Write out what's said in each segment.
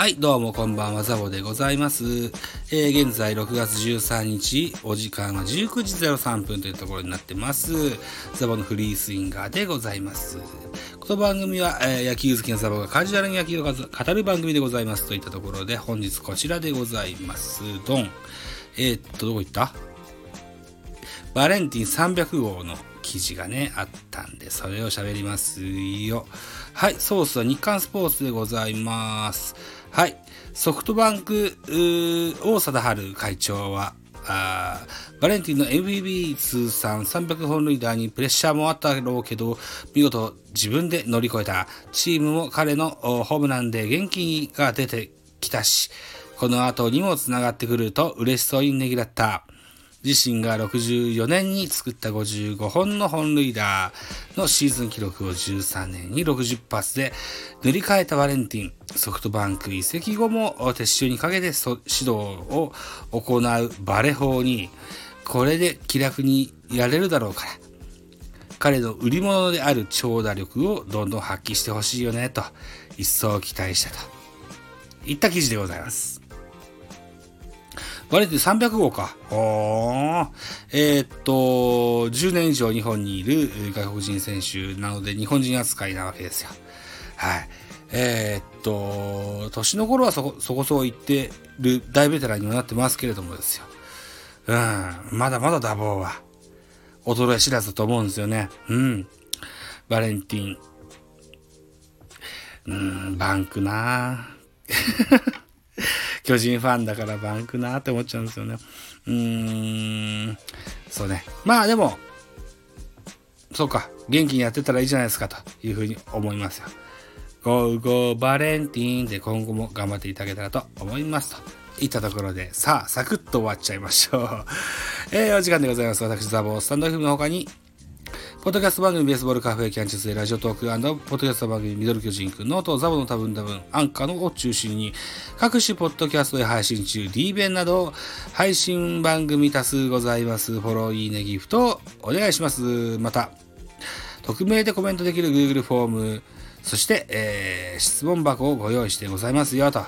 はい、どうもこんばんは、ザボでございます。えー、現在6月13日、お時間は19時03分というところになってます。ザボのフリースインガーでございます。この番組は、えー、野球好きなザボがカジュアルに野球を語る番組でございますといったところで、本日こちらでございます。ドン。えー、っと、どこ行った？バレンティン300号の記事がね、あったんで、それを喋りますよ。はい、ソースは日刊スポーツでございます。はい、ソフトバンク、大貞治会長は、あバレンティンの MVP 通算300本塁打にプレッシャーもあったろうけど、見事自分で乗り越えた。チームも彼のホームランで元気が出てきたし、この後にも繋がってくると嬉しそうにねぎらった。自身が64年に作った55本の本塁打のシーズン記録を13年に60発で塗り替えたバレンティン。ソフトバンク移籍後も撤収にかけて指導を行うバレ法に、これで気楽にやれるだろうから。彼の売り物である長打力をどんどん発揮してほしいよね、と一層期待したと。いった記事でございます。バレンティン300号か。おー。えー、っと、10年以上日本にいる外国人選手なので日本人扱いなわけですよ。はい。えー、っと、年の頃はそこそこそこ行ってる大ベテランにはなってますけれどもですよ。うん。まだまだダボーは衰え知らずだと思うんですよね。うん。バレンティン。うん、バンクな巨人ファンだからバンクなって思っちゃうんですよね。うーん、そうね。まあでも、そうか、元気にやってたらいいじゃないですかというふうに思いますよ。ゴーゴーバレンティーンで今後も頑張っていただけたらと思いますと。いったところで、さあ、サクッと終わっちゃいましょう。えー、お時間でございます。私、ザボー、スタンド F の他に、ポッドキャスト番組ベースボールカフェキャンチュスでラジオトークポッドキャスト番組ミドル巨人くんノートザボの多分多分アンカーのを中心に各種ポッドキャストで配信中 D 弁など配信番組多数ございます。フォロー、いいね、ギフトお願いします。また、匿名でコメントできる Google フォーム、そして、えー、質問箱をご用意してございますよと。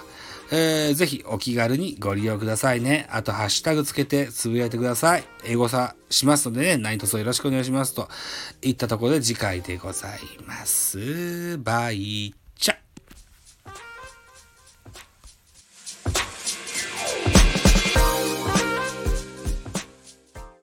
えー、ぜひお気軽にご利用くださいね。あと、ハッシュタグつけてつぶやいてください。英語さしますのでね、何卒よろしくお願いしますといったところで次回でございます。バイ。